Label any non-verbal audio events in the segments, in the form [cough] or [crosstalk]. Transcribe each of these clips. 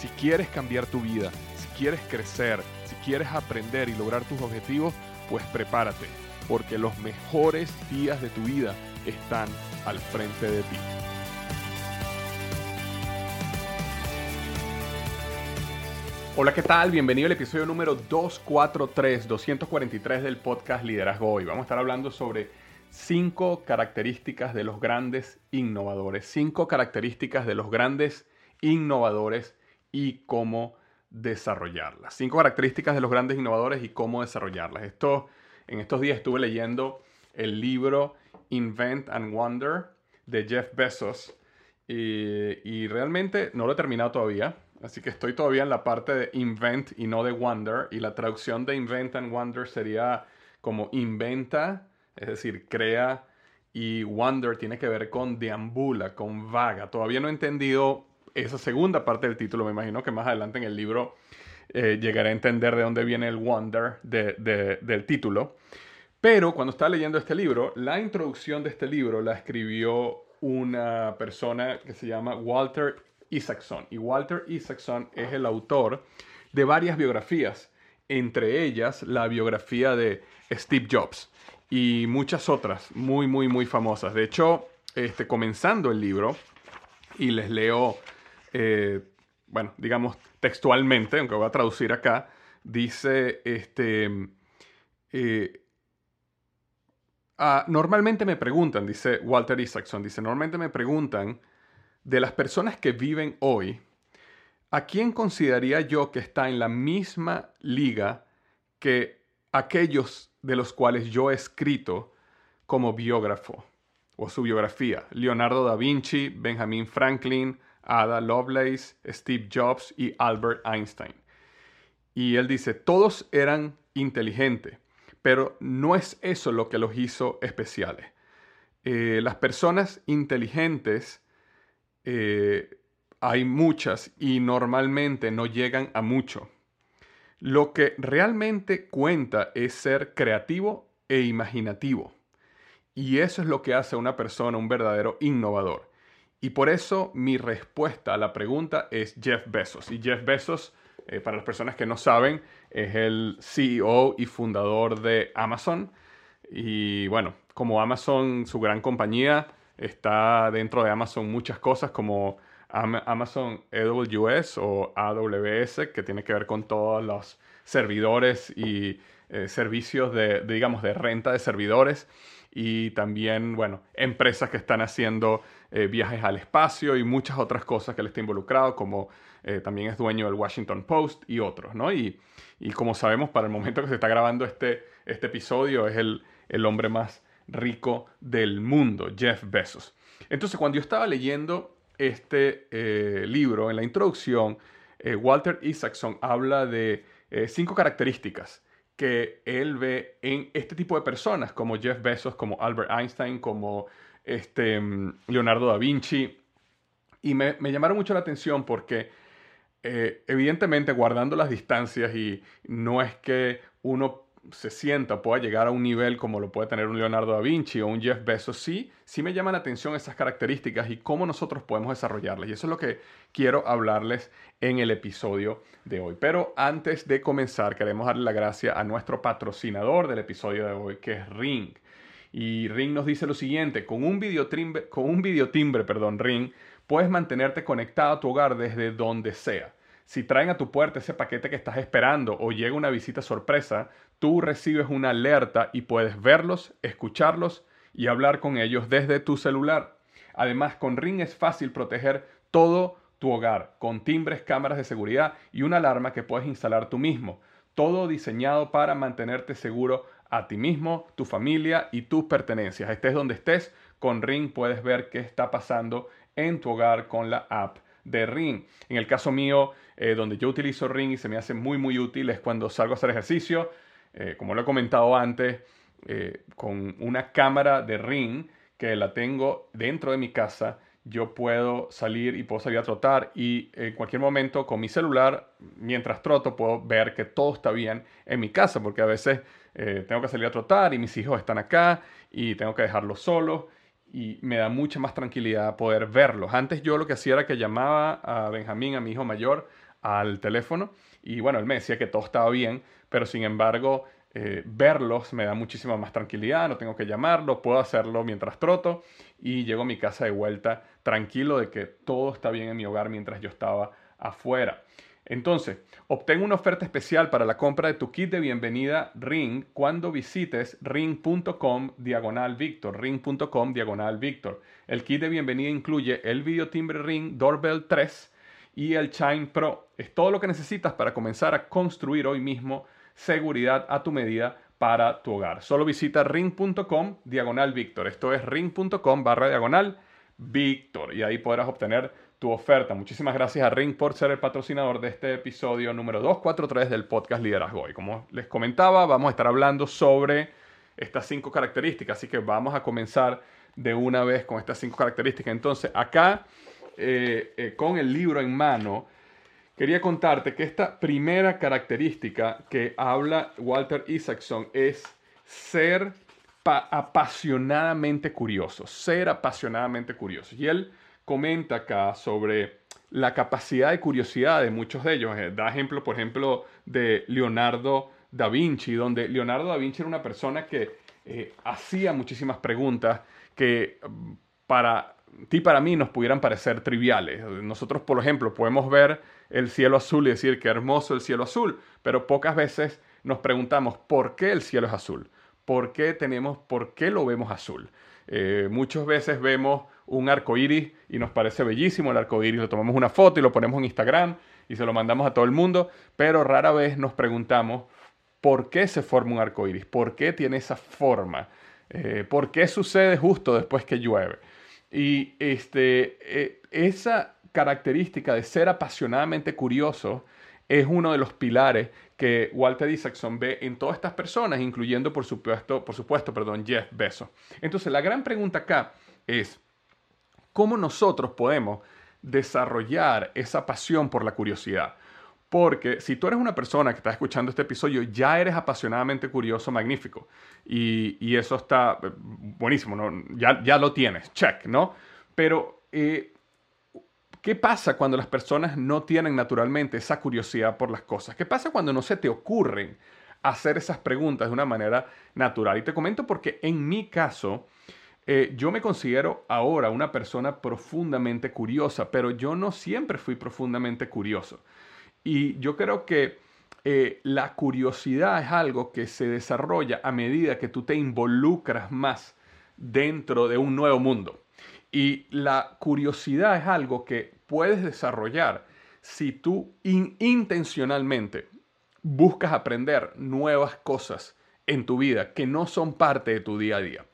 Si quieres cambiar tu vida, si quieres crecer, si quieres aprender y lograr tus objetivos, pues prepárate, porque los mejores días de tu vida están al frente de ti. Hola, ¿qué tal? Bienvenido al episodio número 243, 243 del podcast Liderazgo Hoy. Vamos a estar hablando sobre cinco características de los grandes innovadores. Cinco características de los grandes innovadores y cómo desarrollarlas. Cinco características de los grandes innovadores y cómo desarrollarlas. Esto, en estos días estuve leyendo el libro Invent and Wonder de Jeff Bezos y, y realmente no lo he terminado todavía. Así que estoy todavía en la parte de invent y no de wonder. Y la traducción de invent and wonder sería como inventa, es decir, crea. Y wonder tiene que ver con deambula, con vaga. Todavía no he entendido esa segunda parte del título. Me imagino que más adelante en el libro eh, llegaré a entender de dónde viene el wonder del título. Pero cuando estaba leyendo este libro, la introducción de este libro la escribió una persona que se llama Walter Isaacson. Y Walter Isaacson es el autor de varias biografías, entre ellas la biografía de Steve Jobs y muchas otras muy, muy, muy famosas. De hecho, este, comenzando el libro, y les leo, eh, bueno, digamos textualmente, aunque voy a traducir acá, dice, este, eh, ah, normalmente me preguntan, dice Walter Isaacson, dice, normalmente me preguntan de las personas que viven hoy, ¿a quién consideraría yo que está en la misma liga que aquellos de los cuales yo he escrito como biógrafo o su biografía? Leonardo da Vinci, Benjamin Franklin, Ada Lovelace, Steve Jobs y Albert Einstein. Y él dice, todos eran inteligentes, pero no es eso lo que los hizo especiales. Eh, las personas inteligentes eh, hay muchas y normalmente no llegan a mucho. Lo que realmente cuenta es ser creativo e imaginativo. Y eso es lo que hace a una persona un verdadero innovador. Y por eso mi respuesta a la pregunta es Jeff Bezos. Y Jeff Bezos, eh, para las personas que no saben, es el CEO y fundador de Amazon. Y bueno, como Amazon, su gran compañía, Está dentro de Amazon muchas cosas como Amazon AWS o AWS, que tiene que ver con todos los servidores y eh, servicios de, digamos, de renta de servidores. Y también, bueno, empresas que están haciendo eh, viajes al espacio y muchas otras cosas que él está involucrado, como eh, también es dueño del Washington Post y otros, ¿no? Y, y, como sabemos, para el momento que se está grabando este, este episodio, es el, el hombre más rico del mundo, Jeff Bezos. Entonces, cuando yo estaba leyendo este eh, libro, en la introducción, Walter Isaacson habla de cinco características que él ve en este tipo de personas, como Jeff Bezos, como Albert Einstein, como este, Leonardo da Vinci. Y me, llamaron mucho la atención porque evidentemente guardando las distancias y no es que uno se sienta pueda llegar a un nivel como lo puede tener un Leonardo da Vinci o un Jeff Bezos, sí, sí me llaman la atención esas características y cómo nosotros podemos desarrollarlas. Y eso es lo que quiero hablarles en el episodio de hoy. Pero antes de comenzar, queremos darle la gracia a nuestro patrocinador del episodio de hoy, que es Ring. Y Ring nos dice lo siguiente, con un videotimbre, con un perdón, Ring, puedes mantenerte conectado a tu hogar desde donde sea. Si traen a tu puerta ese paquete que estás esperando o llega una visita sorpresa, tú recibes una alerta y puedes verlos, escucharlos y hablar con ellos desde tu celular. Además, con Ring es fácil proteger todo tu hogar, con timbres, cámaras de seguridad y una alarma que puedes instalar tú mismo. Todo diseñado para mantenerte seguro a ti mismo, tu familia y tus pertenencias. Estés donde estés, con Ring puedes ver qué está pasando en tu hogar con la app de Ring. En el caso mío, eh, donde yo utilizo Ring y se me hace muy muy útil es cuando salgo a hacer ejercicio, eh, como lo he comentado antes, eh, con una cámara de Ring que la tengo dentro de mi casa, yo puedo salir y puedo salir a trotar y en cualquier momento con mi celular, mientras troto, puedo ver que todo está bien en mi casa, porque a veces tengo que salir a trotar y mis hijos están acá y tengo que dejarlos solos y me da mucha más tranquilidad poder verlos. Antes yo lo que hacía era que llamaba a Benjamín, a mi hijo mayor, al teléfono y bueno, él me decía que todo estaba bien, pero sin embargo eh, verlos me da muchísima más tranquilidad, no tengo que llamarlo, puedo hacerlo mientras troto y llego a mi casa de vuelta tranquilo de que todo está bien en mi hogar mientras yo estaba afuera. Entonces, obtén una oferta especial para la compra de tu kit de bienvenida Ring cuando visites ring.com diagonal Victor, ring.com diagonal Victor. El kit de bienvenida incluye el video timbre Ring Doorbell 3 y el Chime Pro. Es todo lo que necesitas para comenzar a construir hoy mismo seguridad a tu medida para tu hogar. Solo visita ring.com diagonal Victor. Esto es ring.com barra diagonal Victor y ahí podrás obtener tu oferta. Muchísimas gracias a Ring por ser el patrocinador de este episodio número 243 del podcast Liderazgo. Y como les comentaba, vamos a estar hablando sobre estas cinco características. Así que vamos a comenzar de una vez con estas cinco características. Entonces, acá, eh, eh, con el libro en mano, quería contarte que esta primera característica que habla Walter Isaacson es ser apasionadamente curioso. Ser apasionadamente curioso. Y él comenta acá sobre la capacidad de curiosidad de muchos de ellos. Eh, da ejemplo, por ejemplo, de Leonardo da Vinci, donde Leonardo da Vinci era una persona que eh, hacía muchísimas preguntas que mm, para ti para mí nos pudieran parecer triviales. Nosotros, por ejemplo, podemos ver el cielo azul y decir que hermoso el cielo azul, pero pocas veces nos preguntamos por qué el cielo es azul, por qué tenemos, por qué lo vemos azul. Eh, muchas veces vemos un arco iris y nos parece bellísimo el arco iris, lo tomamos una foto y lo ponemos en Instagram y se lo mandamos a todo el mundo, pero rara vez nos preguntamos por qué se forma un arco iris, por qué tiene esa forma, eh, por qué sucede justo después que llueve. Y este, eh, esa característica de ser apasionadamente curioso es uno de los pilares que Walter Isaacson ve en todas estas personas, incluyendo por supuesto, por supuesto perdón, Jeff Bezos. Entonces, la gran pregunta acá es, ¿cómo nosotros podemos desarrollar esa pasión por la curiosidad? Porque si tú eres una persona que está escuchando este episodio, ya eres apasionadamente curioso, magnífico. Y, eso está eh, buenísimo, ¿no? ya, ya lo tienes, check, ¿no? Pero eh, ¿Qué pasa cuando las personas no tienen naturalmente esa curiosidad por las cosas? ¿Qué pasa cuando no se te ocurren hacer esas preguntas de una manera natural? Y te comento porque en mi caso, eh, yo me considero ahora una persona profundamente curiosa, pero yo no siempre fui profundamente curioso. Y yo creo que eh, la curiosidad es algo que se desarrolla a medida que tú te involucras más dentro de un nuevo mundo. Y la curiosidad es algo que puedes desarrollar si tú intencionalmente buscas aprender nuevas cosas en tu vida que no son parte de tu día a día.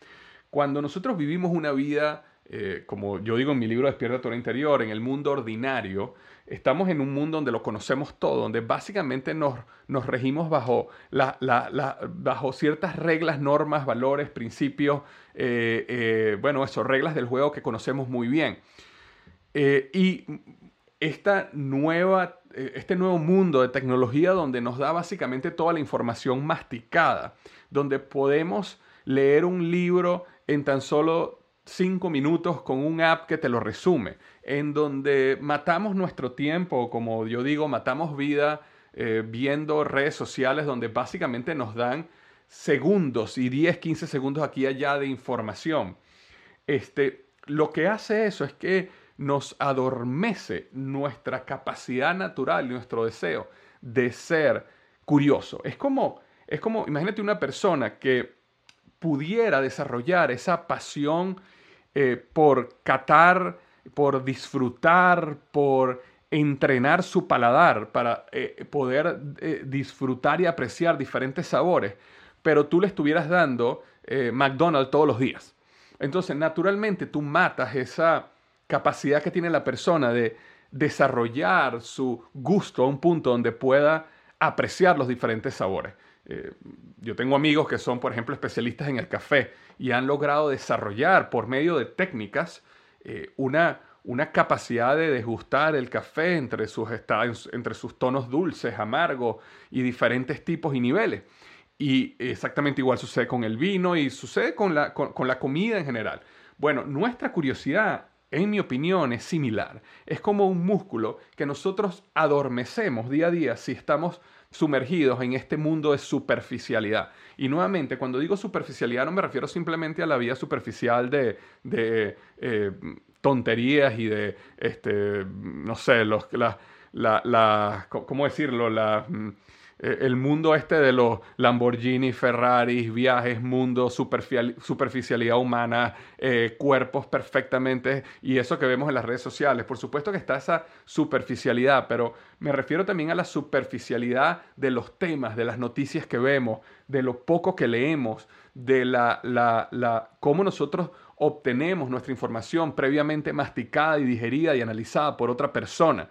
Cuando nosotros vivimos una vida, eh, como yo digo en mi libro Despierta tu interior, en el mundo ordinario, estamos en un mundo donde lo conocemos todo, donde básicamente nos, nos regimos bajo, bajo ciertas reglas, normas, valores, principios, eh, eh, bueno, eso, reglas del juego que conocemos muy bien. Y esta nueva, este nuevo mundo de tecnología donde nos da básicamente toda la información masticada, donde podemos leer un libro en tan solo cinco minutos con un app que te lo resume, en donde matamos nuestro tiempo, como yo digo, matamos vida eh, viendo redes sociales donde básicamente nos dan segundos y 10, 15 segundos aquí y allá de información. Este, lo que hace eso es que nos adormece nuestra capacidad natural y nuestro deseo de ser curioso. Es como, es como, imagínate una persona que pudiera desarrollar esa pasión eh, por catar, por disfrutar, por entrenar su paladar para eh, poder eh, disfrutar y apreciar diferentes sabores, pero tú le estuvieras dando McDonald's todos los días. Entonces, naturalmente, tú matas esa capacidad que tiene la persona de, desarrollar su gusto a un punto donde pueda apreciar los diferentes sabores. Eh, yo tengo amigos que son, por ejemplo, especialistas en el café y han logrado desarrollar por medio de técnicas eh, una, una capacidad de degustar el café entre sus, entre sus tonos dulces, amargos y diferentes tipos y niveles. Y exactamente igual sucede con el vino y sucede con la, con la comida en general. Bueno, nuestra curiosidad en mi opinión, es similar. Es como un músculo que nosotros adormecemos día a día si estamos sumergidos en este mundo de superficialidad. Y nuevamente, cuando digo superficialidad no me refiero simplemente a la vida superficial de, eh, tonterías y de, este, no sé, los, la, la, ¿cómo decirlo? La mm, el mundo este de los Lamborghini, Ferraris, viajes, mundo, superficialidad humana, eh, cuerpos perfectamente y eso que vemos en las redes sociales. Por supuesto que está esa superficialidad, pero me refiero también a la superficialidad de los temas, de las noticias que vemos, de lo poco que leemos, de la, la, la cómo nosotros obtenemos nuestra información previamente masticada y digerida y analizada por otra persona.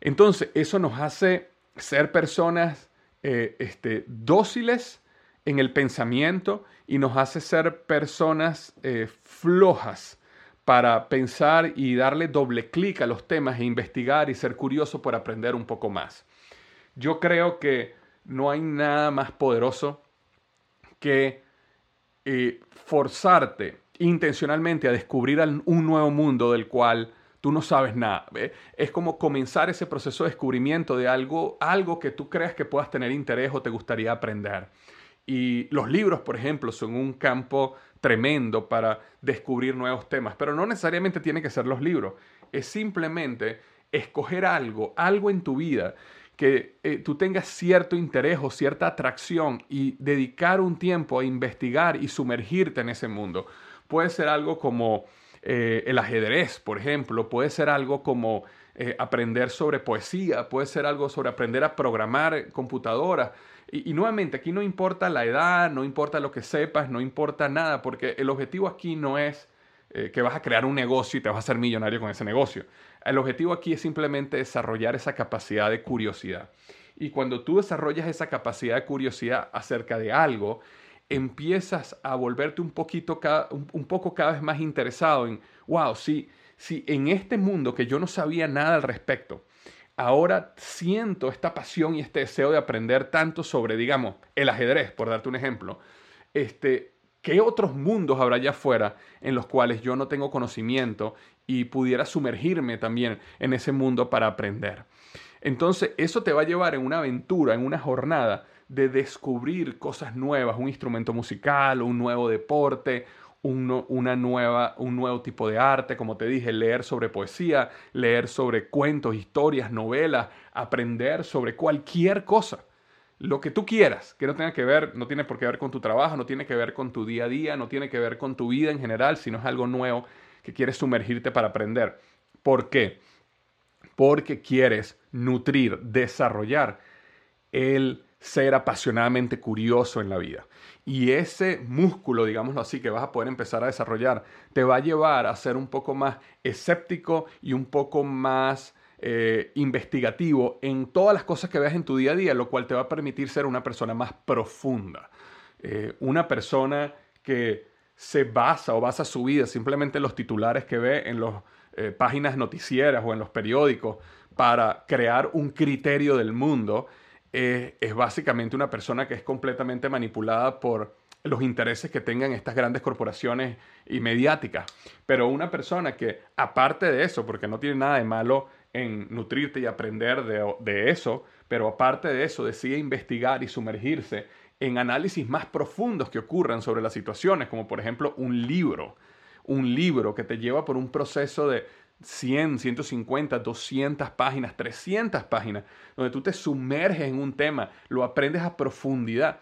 Entonces, eso nos hace ser personas eh, este, dóciles en el pensamiento y nos hace ser personas eh, flojas para pensar y darle doble clic a los temas e investigar y ser curioso por aprender un poco más. Yo creo que no hay nada más poderoso que eh, forzarte intencionalmente a descubrir un nuevo mundo del cual tú no sabes nada. Es como comenzar ese proceso de descubrimiento de algo, algo que tú creas que puedas tener interés o te gustaría aprender. Y los libros, por ejemplo, son un campo tremendo para descubrir nuevos temas, pero no necesariamente tiene que ser los libros. Es simplemente escoger algo, algo en tu vida que eh, tú tengas cierto interés o cierta atracción y dedicar un tiempo a investigar y sumergirte en ese mundo. Puede ser algo como eh, el ajedrez, por ejemplo, puede ser algo como eh, aprender sobre poesía, puede ser algo sobre aprender a programar computadoras. Y, nuevamente, aquí no importa la edad, no importa lo que sepas, no importa nada, porque el objetivo aquí no es eh, que vas a crear un negocio y te vas a hacer millonario con ese negocio. El objetivo aquí es simplemente desarrollar esa capacidad de curiosidad. Y cuando tú desarrollas esa capacidad de curiosidad acerca de algo, empiezas a volverte un, poquito, un, poco cada vez más interesado en, wow, si, si en este mundo que yo no sabía nada al respecto, ahora siento esta pasión y este deseo de aprender tanto sobre, digamos, el ajedrez, por darte un ejemplo, este, ¿qué otros mundos habrá allá afuera en los cuales yo no tengo conocimiento y pudiera sumergirme también en ese mundo para aprender? Entonces, eso te va a llevar en una aventura, en una jornada de descubrir cosas nuevas, un instrumento musical, un nuevo deporte, un, una nueva, un nuevo tipo de arte, como te dije, leer sobre poesía, leer sobre cuentos, historias, novelas, aprender sobre cualquier cosa. Lo que tú quieras, que no tenga que ver, no tiene por qué ver con tu trabajo, no tiene que ver con tu día a día, no tiene que ver con tu vida en general, sino es algo nuevo que quieres sumergirte para aprender. ¿Por qué? Porque quieres nutrir, desarrollar el ser apasionadamente curioso en la vida. Y ese músculo, digámoslo así, que vas a poder empezar a desarrollar, te va a llevar a ser un poco más escéptico y un poco más eh, investigativo en todas las cosas que veas en tu día a día, lo cual te va a permitir ser una persona más profunda. Eh, una persona que se basa o basa su vida simplemente en los titulares que ve en las eh, páginas noticieras o en los periódicos para crear un criterio del mundo es básicamente una persona que es completamente manipulada por los intereses que tengan estas grandes corporaciones y mediáticas. Pero una persona que, aparte de eso, porque no tiene nada de malo en nutrirte y aprender de, de eso, pero aparte de eso, decide investigar y sumergirse en análisis más profundos que ocurran sobre las situaciones, como por ejemplo un libro. Un libro que te lleva por un proceso de, 100, 150, 200 páginas, 300 páginas, donde tú te sumerges en un tema, lo aprendes a profundidad.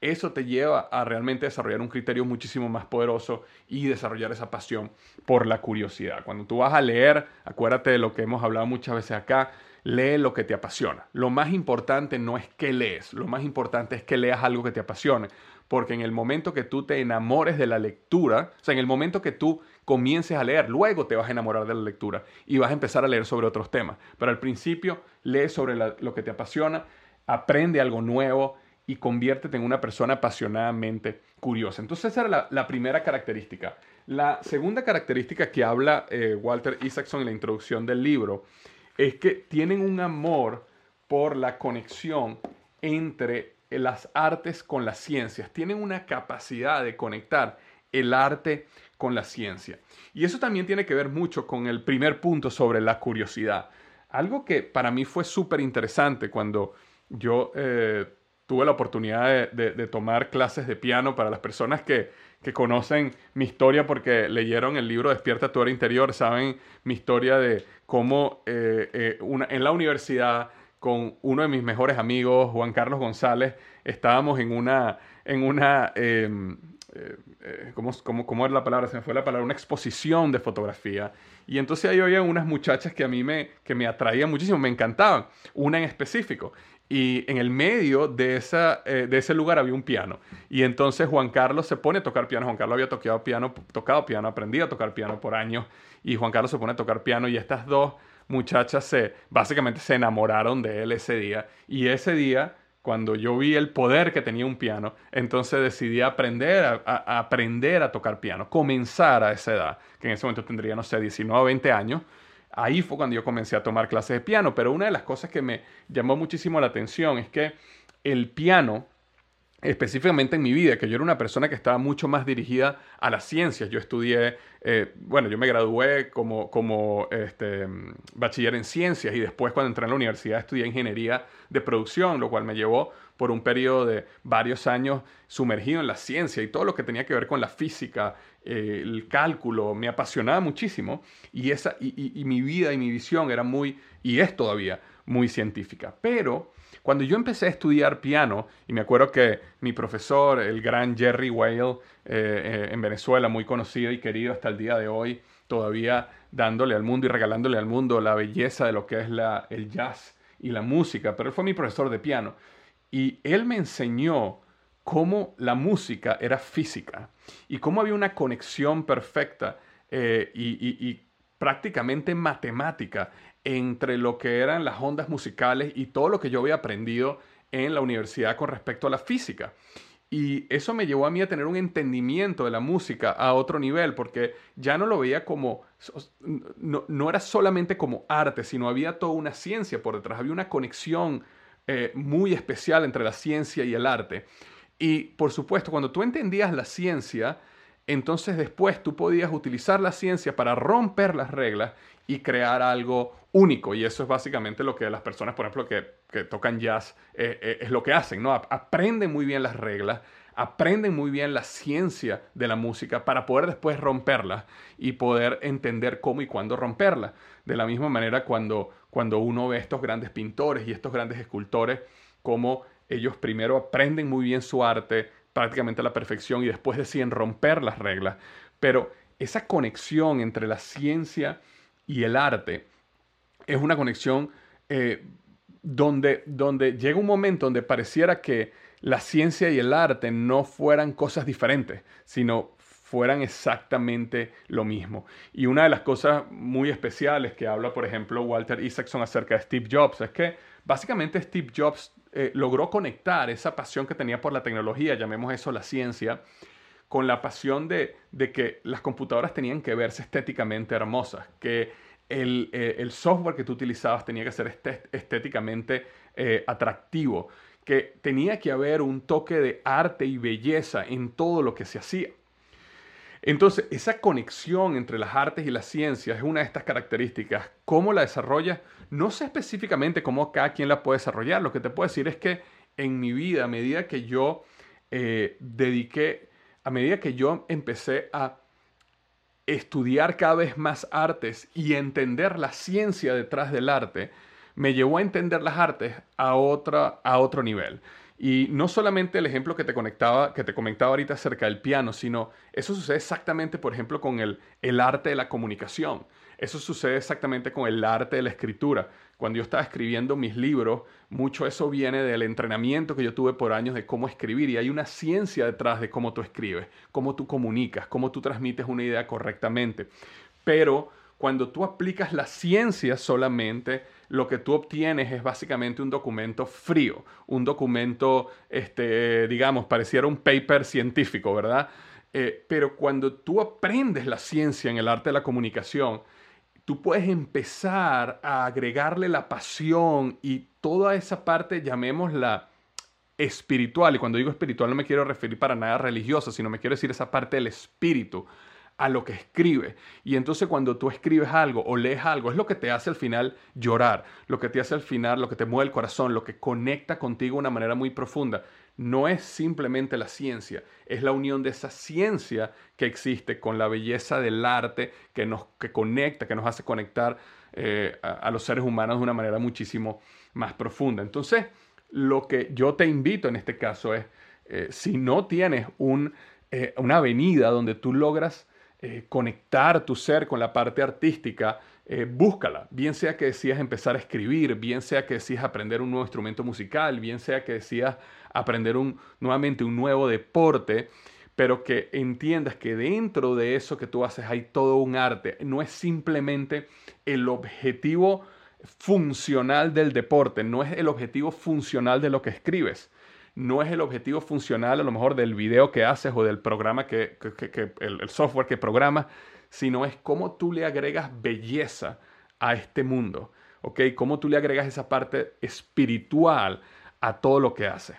Eso te lleva a realmente desarrollar un criterio muchísimo más poderoso y desarrollar esa pasión por la curiosidad. Cuando tú vas a leer, acuérdate de lo que hemos hablado muchas veces acá, lee lo que te apasiona. Lo más importante no es que lees, lo más importante es que leas algo que te apasione, porque en el momento que tú te enamores de la lectura, o sea, en el momento que tú comiences a leer, luego te vas a enamorar de la lectura y vas a empezar a leer sobre otros temas. Pero al principio, lee sobre lo que te apasiona, aprende algo nuevo y conviértete en una persona apasionadamente curiosa. Entonces esa era la, primera característica. La segunda característica que habla eh, Walter Isaacson en la introducción del libro es que tienen un amor por la conexión entre las artes con las ciencias. Tienen una capacidad de conectar el arte con la ciencia. Y eso también tiene que ver mucho con el primer punto sobre la curiosidad. Algo que para mí fue súper interesante cuando yo eh, tuve la oportunidad de, tomar clases de piano para las personas que, conocen mi historia porque leyeron el libro Despierta tu hora interior, saben mi historia de cómo eh, eh, en la universidad con uno de mis mejores amigos, Juan Carlos González, estábamos en una, en una em, ¿cómo, cómo, la palabra? Se me fue la palabra, una exposición de fotografía. Y entonces ahí había unas muchachas que a mí me, que me atraían muchísimo, me encantaban, una en específico. Y en el medio de, esa, eh, de ese lugar había un piano. Y entonces Juan Carlos se pone a tocar piano. Juan Carlos había tocado piano, tocado piano, aprendido a tocar piano por años. Y Juan Carlos se pone a tocar piano y estas dos muchachas se, básicamente se enamoraron de él ese día. Y ese día, cuando yo vi el poder que tenía un piano, entonces decidí aprender a, aprender a tocar piano. Comenzar a esa edad, que en ese momento tendría, no sé, 19 o 20 años ahí fue cuando yo comencé a tomar clases de piano. Pero una de las cosas que me llamó muchísimo la atención es que el piano, específicamente en mi vida, que yo era una persona que estaba mucho más dirigida a las ciencias. Yo estudié, eh, bueno, yo me gradué como, como este, bachiller en ciencias y después cuando entré en la universidad estudié ingeniería de producción, lo cual me llevó por un periodo de varios años sumergido en la ciencia y todo lo que tenía que ver con la física, eh, el cálculo, me apasionaba muchísimo y, esa, y, mi vida y mi visión era muy, y es todavía, muy científica. Pero cuando yo empecé a estudiar piano, y me acuerdo que mi profesor, el gran Jerry Whale, eh, eh, en Venezuela, muy conocido y querido hasta el día de hoy, todavía dándole al mundo y regalándole al mundo la belleza de lo que es el jazz y la música, pero él fue mi profesor de piano. Y él me enseñó cómo la música era física y cómo había una conexión perfecta eh, y, prácticamente matemática entre lo que eran las ondas musicales y todo lo que yo había aprendido en la universidad con respecto a la física. Y eso me llevó a mí a tener un entendimiento de la música a otro nivel, porque ya no lo veía como, no, era solamente como arte, sino había toda una ciencia por detrás, había una conexión eh, muy especial entre la ciencia y el arte. Y por supuesto, cuando tú entendías la ciencia, entonces después tú podías utilizar la ciencia para romper las reglas y crear algo único. Y eso es básicamente lo que las personas, por ejemplo, que, tocan jazz, eh, eh, es lo que hacen, ¿no? Aprenden muy bien las reglas, aprenden muy bien la ciencia de la música para poder después romperla y poder entender cómo y cuándo romperla. De la misma manera cuando, cuando uno ve estos grandes pintores y estos grandes escultores, cómo ellos primero aprenden muy bien su arte, prácticamente a la perfección, y después deciden romper las reglas. Pero esa conexión entre la ciencia y el arte es una conexión eh, donde, donde llega un momento donde pareciera que la ciencia y el arte no fueran cosas diferentes, sino fueran exactamente lo mismo. Y una de las cosas muy especiales que habla, por ejemplo, Walter Isaacson acerca de Steve Jobs es que básicamente Steve Jobs eh, logró conectar esa pasión que tenía por la tecnología, llamemos eso la ciencia, con la pasión de, que las computadoras tenían que verse estéticamente hermosas, que el, eh, software que tú utilizabas tenía que ser estéticamente eh, atractivo, que tenía que haber un toque de arte y belleza en todo lo que se hacía. Entonces, esa conexión entre las artes y las ciencias es una de estas características. ¿Cómo la desarrolla? No sé específicamente cómo cada quien la puede desarrollar. Lo que te puedo decir es que en mi vida, a medida que yo eh, dediqué, a medida que yo empecé a estudiar cada vez más artes y entender la ciencia detrás del arte, me llevó a entender las artes a, otra, a otro nivel. Y no solamente el ejemplo que te conectaba, que te comentaba ahorita acerca del piano, sino eso sucede exactamente, por ejemplo, con el, el arte de la comunicación. Eso sucede exactamente con el arte de la escritura. Cuando yo estaba escribiendo mis libros, mucho eso viene del entrenamiento que yo tuve por años de cómo escribir y hay una ciencia detrás de cómo tú escribes, cómo tú comunicas, cómo tú transmites una idea correctamente. Pero cuando tú aplicas la ciencia solamente, lo que tú obtienes es básicamente un documento frío, un documento, este, digamos, pareciera un paper científico, ¿verdad? Eh, pero cuando tú aprendes la ciencia en el arte de la comunicación, tú puedes empezar a agregarle la pasión y toda esa parte, llamémosla espiritual. Y cuando digo espiritual no me quiero referir para nada religiosa, sino me quiero decir esa parte del espíritu a lo que escribe. Y entonces cuando tú escribes algo o lees algo, es lo que te hace al final llorar, lo que te hace al final, lo que te mueve el corazón, lo que conecta contigo de una manera muy profunda. No es simplemente la ciencia, es la unión de esa ciencia que existe con la belleza del arte que nos que conecta, que nos hace conectar eh, a, los seres humanos de una manera muchísimo más profunda. Entonces, lo que yo te invito en este caso es, eh, si no tienes un, eh, una avenida donde tú logras conectar tu ser con la parte artística, eh, búscala. Bien sea que decías empezar a escribir, bien sea que decías aprender un nuevo instrumento musical, bien sea que decías aprender un, nuevamente un nuevo deporte, pero que entiendas que dentro de eso que tú haces hay todo un arte. No es simplemente el objetivo funcional del deporte, no es el objetivo funcional de lo que escribes no es el objetivo funcional a lo mejor del video que haces o del programa que, el, software que programas, sino es cómo tú le agregas belleza a este mundo, ¿ok? Cómo tú le agregas esa parte espiritual a todo lo que haces.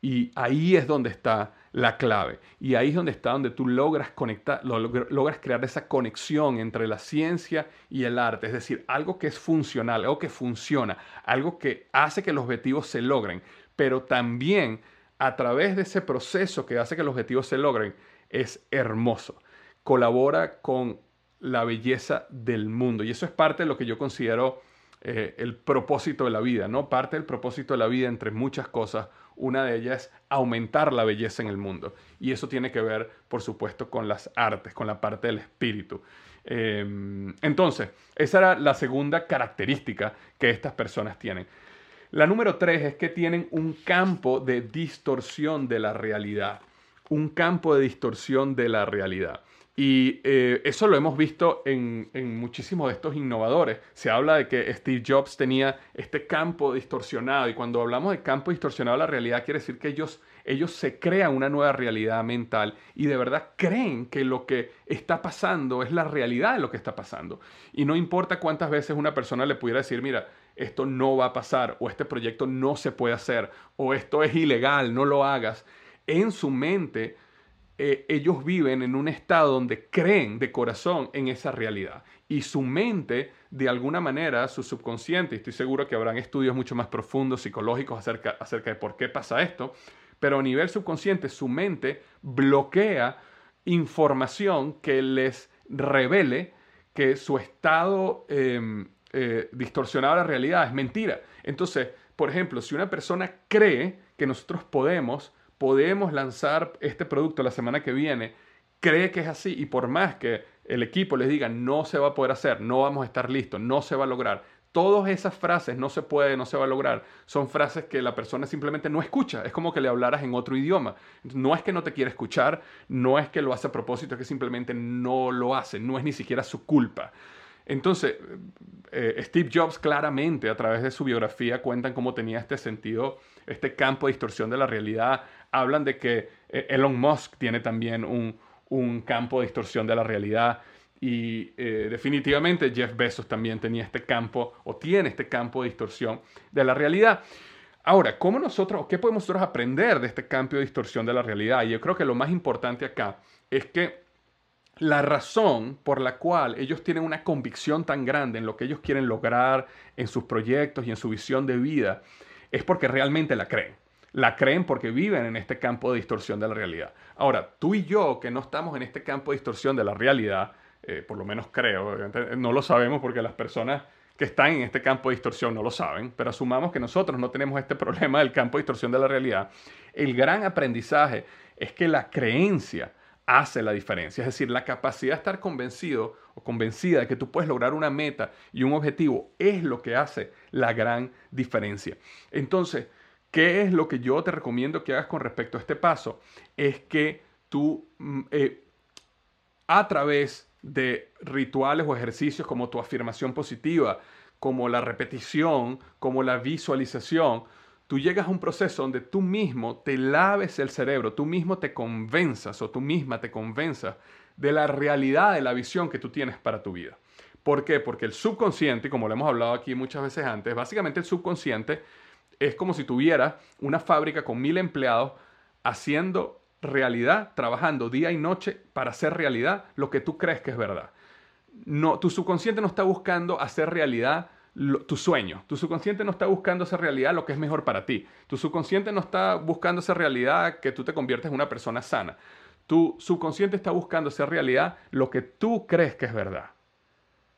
Y ahí es donde está la clave. Y ahí es donde está donde tú logras conectar, logras crear esa conexión entre la ciencia y el arte. Es decir, algo que es funcional, algo que funciona, algo que hace que los objetivos se logren pero también a través de ese proceso que hace que los objetivos se logren, es hermoso. Colabora con la belleza del mundo. Y eso es parte de lo que yo considero eh, el propósito de la vida, ¿no? Parte del propósito de la vida, entre muchas cosas, una de ellas es aumentar la belleza en el mundo. Y eso tiene que ver, por supuesto, con las artes, con la parte del espíritu. Em, entonces, esa era la segunda característica que estas personas tienen. La número tres es que tienen un campo de distorsión de la realidad. Un campo de distorsión de la realidad. Y eh, eso lo hemos visto en, muchísimos de estos innovadores. Se habla de que Steve Jobs tenía este campo distorsionado y cuando hablamos de campo distorsionado la realidad quiere decir que ellos, ellos se crean una nueva realidad mental y de verdad creen que lo que está pasando es la realidad de lo que está pasando. Y no importa cuántas veces una persona le pudiera decir, mira, esto no va a pasar o este proyecto no se puede hacer o esto es ilegal, no lo hagas. En su mente eh, ellos viven en un estado donde creen de corazón en esa realidad y su mente de alguna manera, su subconsciente, y estoy seguro que habrán estudios mucho más profundos psicológicos acerca, acerca de por qué pasa esto, pero a nivel subconsciente su mente bloquea información que les revele que su estado em, eh, distorsionada la realidad, es mentira. Entonces, por ejemplo, si una persona cree que nosotros podemos, podemos lanzar este producto la semana que viene, cree que es así y por más que el equipo les diga no se va a poder hacer, no vamos a estar listos, no se va a lograr, todas esas frases no se puede, no se va a lograr, son frases que la persona simplemente no escucha. Es como que le hablaras en otro idioma. No es que no te quiera escuchar, no es que lo hace a propósito, es que simplemente no lo hace, no es ni siquiera su culpa. Entonces, eh, Steve Jobs claramente a través de su biografía cuentan cómo tenía este sentido, este campo de distorsión de la realidad. Hablan de que eh, Elon Musk tiene también un, campo de distorsión de la realidad. Y eh, definitivamente Jeff Bezos también tenía este campo o tiene este campo de distorsión de la realidad. Ahora, ¿cómo nosotros, qué podemos nosotros aprender de este campo de distorsión de la realidad? Y yo creo que lo más importante acá es que la razón por la cual ellos tienen una convicción tan grande en lo que ellos quieren lograr, en sus proyectos y en su visión de vida, es porque realmente la creen. La creen porque viven en este campo de distorsión de la realidad. Ahora, tú y yo que no estamos en este campo de distorsión de la realidad, eh, por lo menos creo, no lo sabemos porque las personas que están en este campo de distorsión no lo saben, pero asumamos que nosotros no tenemos este [laughs] problema del campo de distorsión de la realidad. El gran aprendizaje es que la creencia hace la diferencia. Es decir, la capacidad de estar convencido o convencida de que tú puedes lograr una meta y un objetivo es lo que hace la gran diferencia. Entonces, ¿qué es lo que yo te recomiendo que hagas con respecto a este paso? Es que tú mm, eh, a través de rituales o ejercicios como tu afirmación positiva, como la repetición, como la visualización, tú llegas a un proceso donde tú mismo te laves el cerebro, tú mismo te convenzas o tú misma te convenzas de la realidad de la visión que tú tienes para tu vida. ¿Por qué? Porque el subconsciente, como lo hemos hablado aquí muchas veces antes, básicamente el subconsciente es como si tuviera una fábrica con mil empleados haciendo realidad, trabajando día y noche para hacer realidad lo que tú crees que es verdad. No, tu subconsciente no está buscando hacer realidad tu sueño. Tu subconsciente no está buscando esa realidad lo que es mejor para ti. Tu subconsciente no está buscando esa realidad que tú te conviertes en una persona sana. Tu subconsciente está buscando esa realidad lo que tú crees que es verdad.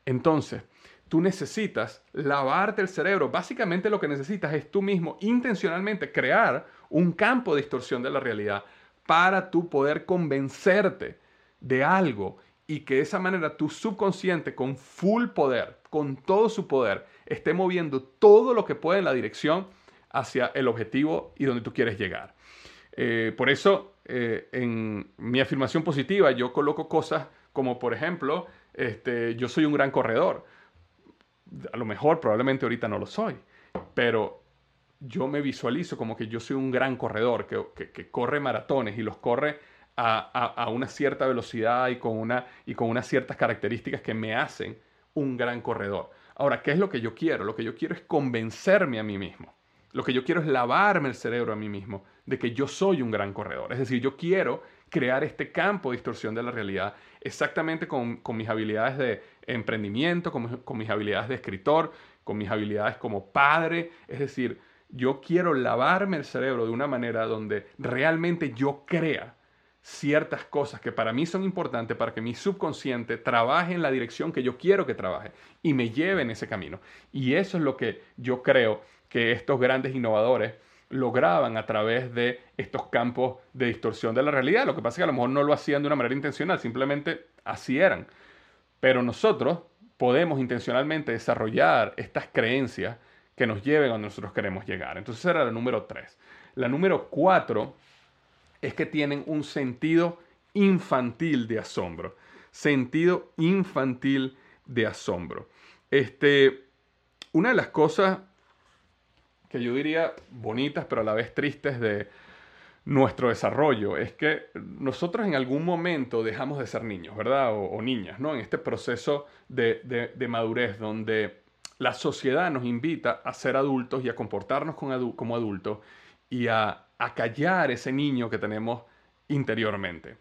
Entonces, tú necesitas lavarte el cerebro. Básicamente lo que necesitas es tú mismo intencionalmente crear un campo de distorsión de la realidad para tú poder convencerte de algo y que de esa manera tu subconsciente con full poder, con todo su poder, esté moviendo todo lo que puede en la dirección hacia el objetivo y donde tú quieres llegar. Eh, por eso, eh, en mi afirmación positiva, yo coloco cosas como, por ejemplo, este, yo soy un gran corredor. A lo mejor, probablemente ahorita no lo soy, pero yo me visualizo como que yo soy un gran corredor que corre maratones y los corre a, una cierta velocidad y con, una, y con unas ciertas características que me hacen un gran corredor. Ahora, ¿qué es lo que yo quiero? Lo que yo quiero es convencerme a mí mismo. Lo que yo quiero es lavarme el cerebro a mí mismo de que yo soy un gran corredor. Es decir, yo quiero crear este campo de distorsión de la realidad exactamente con, mis habilidades de emprendimiento, con, con mis habilidades de escritor, con mis habilidades como padre. Es decir, yo quiero lavarme el cerebro de una manera donde realmente yo crea ciertas cosas que para mí son importantes para que mi subconsciente trabaje en la dirección que yo quiero que trabaje y me lleve en ese camino. Y eso es lo que yo creo que estos grandes innovadores lograban a través de estos campos de distorsión de la realidad. Lo que pasa es que a lo mejor no lo hacían de una manera intencional, simplemente así eran. Pero nosotros podemos intencionalmente desarrollar estas creencias que nos lleven a donde nosotros queremos llegar. Entonces era la número tres. La número cuatro es que tienen un sentido infantil de asombro. Sentido infantil de asombro. Este, una de las cosas que yo diría bonitas pero a la vez tristes de nuestro desarrollo es que nosotros en algún momento dejamos de ser niños, ¿verdad? O, niñas, ¿no? En este proceso de, madurez donde la sociedad nos invita a ser adultos y a comportarnos como adultos y a a callar ese niño que tenemos interiormente.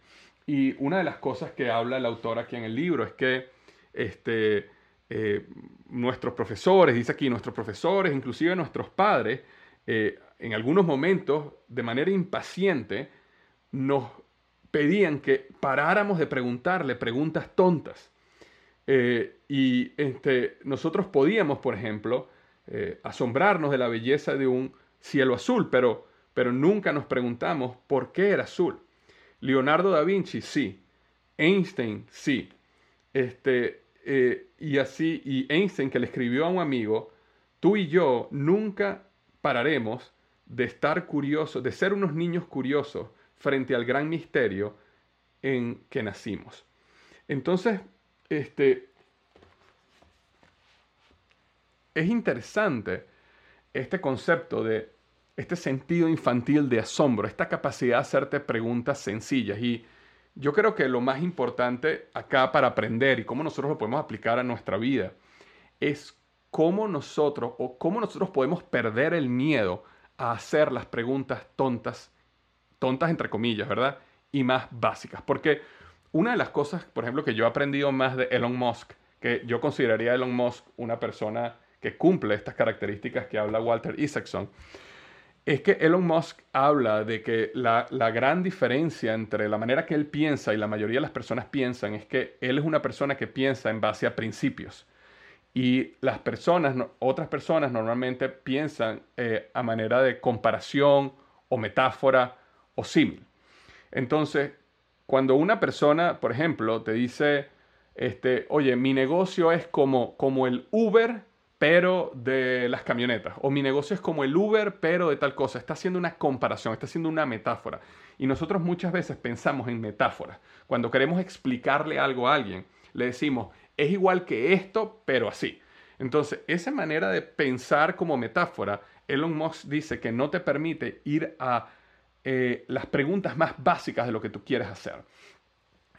Y una de las cosas que habla el autor aquí en el libro es que este, eh, nuestros profesores, dice aquí, nuestros profesores, inclusive nuestros padres, eh, en algunos momentos, de manera impaciente, nos pedían que paráramos de preguntarle preguntas tontas. Eh, y este, nosotros podíamos, por ejemplo, asombrarnos de la belleza de un cielo azul, pero pero nunca nos preguntamos por qué era azul. Leonardo da Vinci, sí. Einstein, sí. Este, eh, y así, y Einstein que le escribió a un amigo, tú y yo nunca pararemos de estar curiosos, de ser unos niños curiosos frente al gran misterio en que nacimos. Entonces, este, es interesante este concepto de este sentido infantil de asombro, esta capacidad de hacerte preguntas sencillas. Y yo creo que lo más importante acá para aprender y cómo nosotros lo podemos aplicar a nuestra vida es cómo nosotros o cómo nosotros podemos perder el miedo a hacer las preguntas tontas, tontas entre comillas, ¿verdad? Y más básicas. Porque una de las cosas, por ejemplo, que yo he aprendido más de Elon Musk, que yo consideraría Elon Musk una persona que cumple estas características que habla Walter Isaacson, es que Elon Musk habla de que la, gran diferencia entre la manera que él piensa y la mayoría de las personas piensan es que él es una persona que piensa en base a principios. Y las personas, otras personas normalmente piensan eh, a manera de comparación o metáfora o símil. Entonces, cuando una persona, por ejemplo, te dice, este, oye, mi negocio es como, como el Uber, pero de las camionetas, o mi negocio es como el Uber, pero de tal cosa, está haciendo una comparación, está haciendo una metáfora. Y nosotros muchas veces pensamos en metáforas. Cuando queremos explicarle algo a alguien, le decimos, es igual que esto, pero así. Entonces, esa manera de pensar como metáfora, Elon Musk dice que no te permite ir a eh, las preguntas más básicas de lo que tú quieres hacer.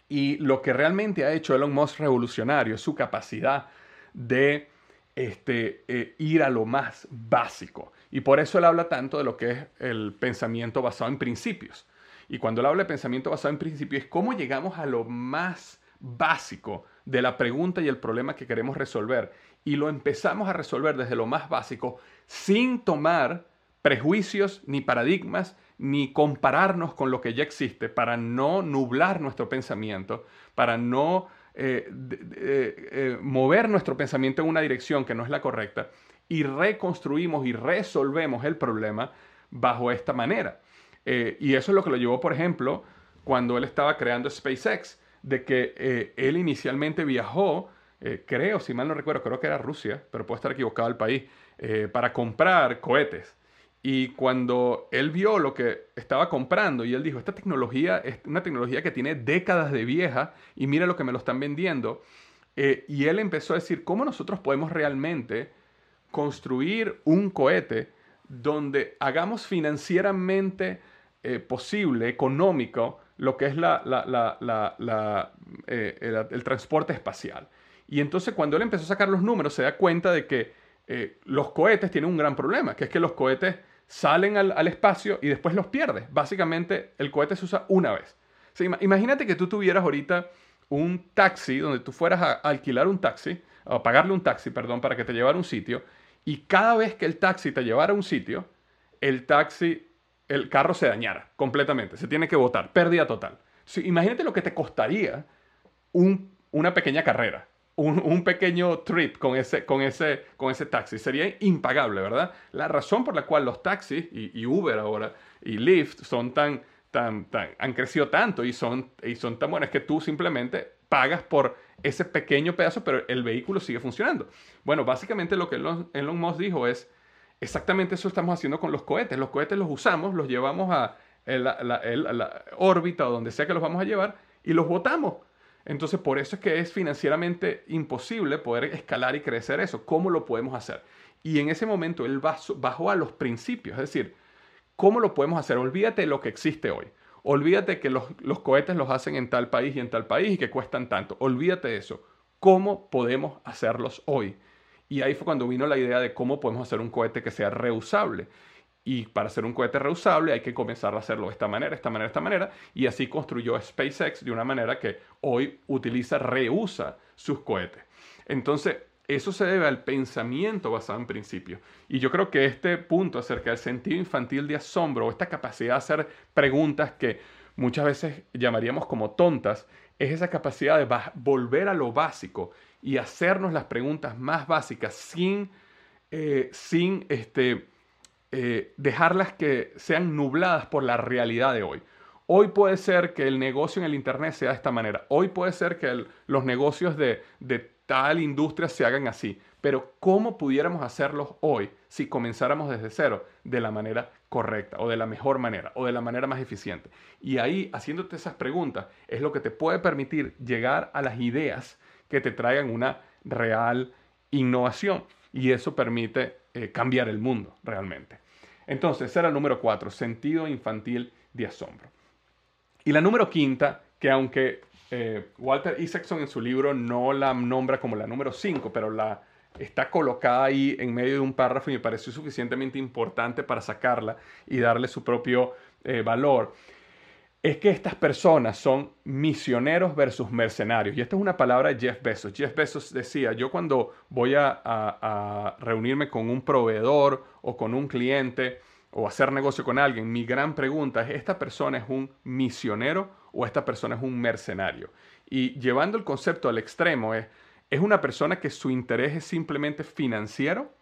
Y lo que realmente ha hecho Elon Musk revolucionario es su capacidad de este, eh, ir a lo más básico. Y por eso él habla tanto de lo que es el pensamiento basado en principios. Y cuando él habla de pensamiento basado en principios es cómo llegamos a lo más básico de la pregunta y el problema que queremos resolver. Y lo empezamos a resolver desde lo más básico sin tomar prejuicios ni paradigmas ni compararnos con lo que ya existe para no nublar nuestro pensamiento, para no eh, eh, mover nuestro pensamiento en una dirección que no es la correcta y reconstruimos y resolvemos el problema bajo esta manera. Eh, y eso es lo que lo llevó, por ejemplo, cuando él estaba creando SpaceX, de que eh, él inicialmente viajó, eh, creo, si mal no recuerdo, creo que era Rusia, pero puede estar equivocado el país, para comprar cohetes. Y cuando él vio lo que estaba comprando y él dijo, esta tecnología es una tecnología que tiene décadas de vieja y mira lo que me lo están vendiendo. y él empezó a decir, ¿cómo nosotros podemos realmente construir un cohete donde hagamos financieramente eh, posible, económico, lo que es la, eh, el, transporte espacial. Y entonces cuando él empezó a sacar los números se da cuenta de que eh, los cohetes tienen un gran problema, que es que los cohetes salen al, espacio y después los pierdes. Básicamente el cohete se usa una vez. imagínate que tú tuvieras ahorita un taxi donde tú fueras a alquilar un taxi, o pagarle un taxi, perdón, para que te llevara a un sitio, y cada vez que el taxi te llevara a un sitio, el taxi el carro se dañara completamente, se tiene que botar, pérdida total. imagínate lo que te costaría una pequeña carrera, un, pequeño trip con ese, con, ese, con ese taxi. Sería impagable, ¿verdad? La razón por la cual los taxis y, Uber ahora y Lyft son tan, tan, tan, han crecido tanto y son, y son tan buenos es que tú simplemente pagas por ese pequeño pedazo, pero el vehículo sigue funcionando. Bueno, básicamente lo que Elon, Elon Musk dijo es, Exactamente eso estamos haciendo con los cohetes. Los cohetes los usamos, los llevamos a la, órbita o donde sea que los vamos a llevar y los botamos. Entonces, por eso es que es financieramente imposible poder escalar y crecer eso. ¿Cómo lo podemos hacer? Y en ese momento él bajó a los principios, es decir, ¿cómo lo podemos hacer? Olvídate de lo que existe hoy. Olvídate que los, los cohetes los hacen en tal país y en tal país y que cuestan tanto. Olvídate de eso. ¿Cómo podemos hacerlos hoy? Y ahí fue cuando vino la idea de cómo podemos hacer un cohete que sea reusable. Y para hacer un cohete reusable hay que comenzar a hacerlo de esta manera, esta manera, esta manera. Y así construyó SpaceX de una manera que hoy utiliza, reusa sus cohetes. Entonces, eso se debe al pensamiento basado en principios. Y yo creo que este punto acerca del sentido infantil de asombro, o esta capacidad de hacer preguntas que muchas veces llamaríamos como tontas, es esa capacidad de volver a lo básico y hacernos las preguntas más básicas sin, eh, sin este, eh, dejarlas que sean nubladas por la realidad de hoy. Hoy puede ser que el negocio en el Internet sea de esta manera. Hoy puede ser que los negocios de, de tal industria se hagan así. Pero ¿cómo pudiéramos hacerlos hoy si comenzáramos desde cero de la manera correcta o de la mejor manera o de la manera más eficiente? Y ahí, haciéndote esas preguntas, es lo que te puede permitir llegar a las ideas que te traigan una real innovación. Y eso permite eh, cambiar el mundo realmente. Entonces, era el número cuatro, sentido infantil de asombro. Y la número quinta, que aunque eh, Walter Isaacson en su libro no la nombra como la número cinco, pero la está colocada ahí en medio de un párrafo y me pareció suficientemente importante para sacarla y darle su propio eh, valor, es que estas personas son misioneros versus mercenarios. Y esta es una palabra de Jeff Bezos. Jeff Bezos decía, yo cuando voy a, reunirme con un proveedor o con un cliente o hacer negocio con alguien, mi gran pregunta es, ¿esta persona es un misionero o esta persona es un mercenario? Y llevando el concepto al extremo es, ¿es una persona que su interés es simplemente financiero?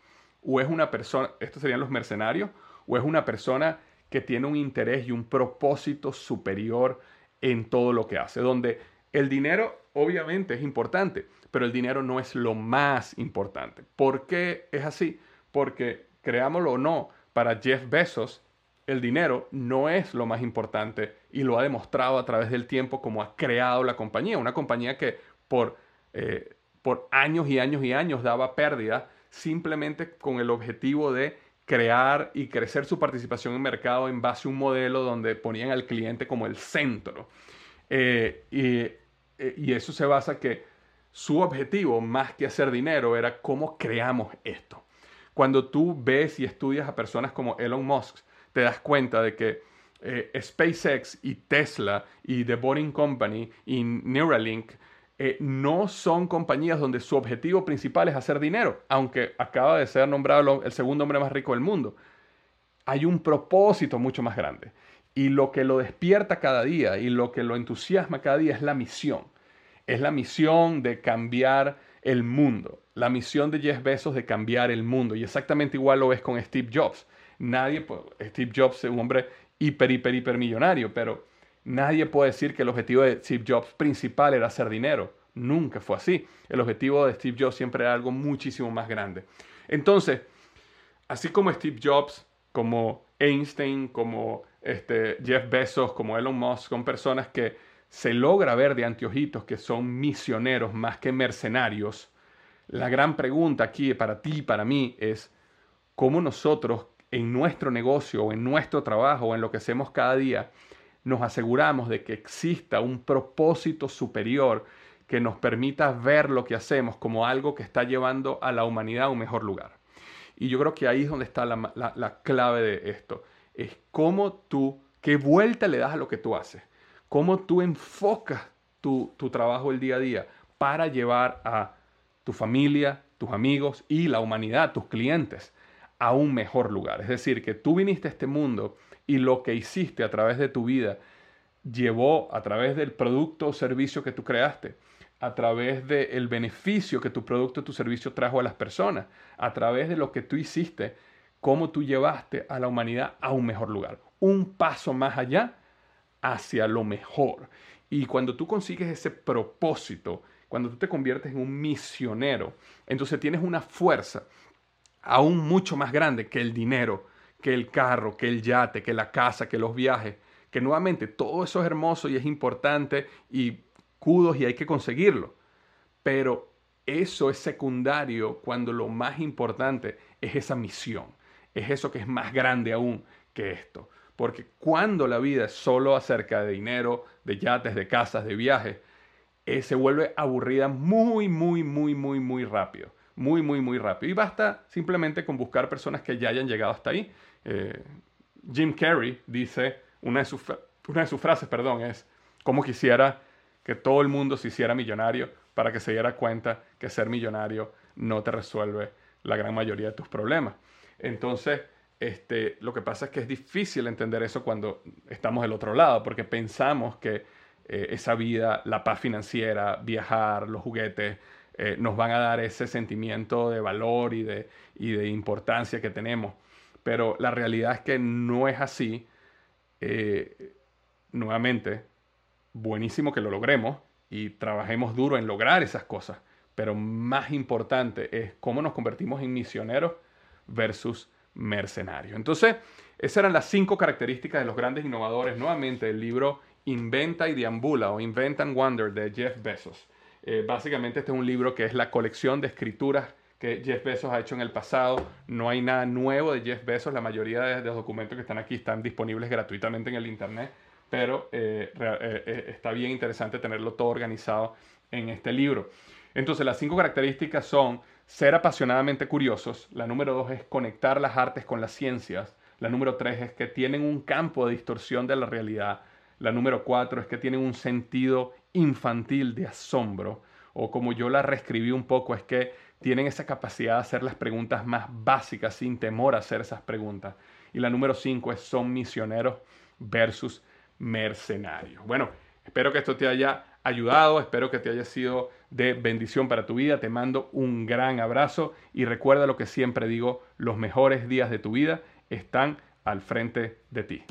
¿O es una persona, estos serían los mercenarios? ¿O es una persona que tiene un interés y un propósito superior en todo lo que hace, donde el dinero obviamente es importante, pero el dinero no es lo más importante. ¿Por qué es así? Porque, creámoslo o no, para Jeff Bezos, el dinero no es lo más importante y lo ha demostrado a través del tiempo como ha creado la compañía. Una compañía que por, eh, por años y años y años daba pérdida simplemente con el objetivo de crear y crecer su participación en mercado en base a un modelo donde ponían al cliente como el centro. Eh, eh, y, eso se basa que su objetivo, más que hacer dinero, era cómo creamos esto. Cuando tú ves y estudias a personas como Elon Musk, te das cuenta de que eh, SpaceX y Tesla y The Boring Company y Neuralink eh, no son compañías donde su objetivo principal es hacer dinero, aunque acaba de ser nombrado el segundo hombre más rico del mundo. Hay un propósito mucho más grande. Y lo que lo despierta cada día y lo que lo entusiasma cada día es la misión. Es la misión de cambiar el mundo. La misión de Jeff Bezos de cambiar el mundo. Y exactamente igual lo ves con Steve Jobs. Nadie, pues, Steve Jobs es un hombre hiper, hiper, hiper millonario, pero Nadie puede decir que el objetivo de Steve Jobs principal era hacer dinero. Nunca fue así. El objetivo de Steve Jobs siempre era algo muchísimo más grande. Entonces, así como Steve Jobs, como Einstein, como este, Jeff Bezos, como Elon Musk, son personas que se logra ver de anteojitos que son misioneros más que mercenarios. La gran pregunta aquí para ti y para mí es cómo nosotros en nuestro negocio o en nuestro trabajo o en lo que hacemos cada día nos aseguramos de que exista un propósito superior que nos permita ver lo que hacemos como algo que está llevando a la humanidad a un mejor lugar. Y yo creo que ahí es donde está la, clave de esto. Es cómo tú, qué vuelta le das a lo que tú haces. Cómo tú enfocas tu, tu trabajo el día a día para llevar a tu familia, tus amigos y la humanidad, tus clientes, a un mejor lugar. Es decir, que tú viniste a este mundo y lo que hiciste a través de tu vida llevó a través del producto o servicio que tú creaste, a través del beneficio que tu producto o tu servicio trajo a las personas, a través de lo que tú hiciste, cómo tú llevaste a la humanidad a un mejor lugar, un paso más allá hacia lo mejor. Y cuando tú consigues ese propósito, cuando tú te conviertes en un misionero, entonces tienes una fuerza aún mucho más grande que el dinero, que el carro, que el yate, que la casa, que los viajes, que nuevamente todo eso es hermoso y es importante y cudos y hay que conseguirlo. Pero eso es secundario cuando lo más importante es esa misión, es eso que es más grande aún que esto. Porque cuando la vida es solo acerca de dinero, de yates, de casas, de viajes, eh, se vuelve aburrida muy, muy, muy, muy, muy rápido. Muy, muy, muy rápido. Y basta simplemente con buscar personas que ya hayan llegado hasta ahí eh, Jim Carrey dice, una de, sus, una de sus frases, perdón, es, como quisiera que todo el mundo se hiciera millonario para que se diera cuenta que ser millonario no te resuelve la gran mayoría de tus problemas. Entonces, este, lo que pasa es que es difícil entender eso cuando estamos del otro lado, porque pensamos que eh, esa vida, la paz financiera, viajar, los juguetes, eh, nos van a dar ese sentimiento de valor y de, y de importancia que tenemos pero la realidad es que no es así. Eh, nuevamente, buenísimo que lo logremos y trabajemos duro en lograr esas cosas, pero más importante es cómo nos convertimos en misioneros versus mercenarios. Entonces, esas eran las cinco características de los grandes innovadores, nuevamente el libro Inventa y Deambula o Invent and Wonder de Jeff Bezos. Eh, básicamente este es un libro que es la colección de escrituras que Jeff Bezos ha hecho en el pasado. No hay nada nuevo de Jeff Bezos. La mayoría de, los documentos que están aquí están disponibles gratuitamente en el Internet, pero eh, eh, está bien interesante tenerlo todo organizado en este libro. Entonces, las cinco características son ser apasionadamente curiosos. La número dos es conectar las artes con las ciencias. La número tres es que tienen un campo de distorsión de la realidad. La número cuatro es que tienen un sentido infantil de asombro. O como yo la reescribí un poco, es que tienen esa capacidad de hacer las preguntas más básicas sin temor a hacer esas preguntas. Y la número cinco es son misioneros versus mercenarios. Bueno, espero que esto te haya ayudado, espero que te haya sido de bendición para tu vida. Te mando un gran abrazo y recuerda lo que siempre digo, los mejores días de tu vida están al frente de ti.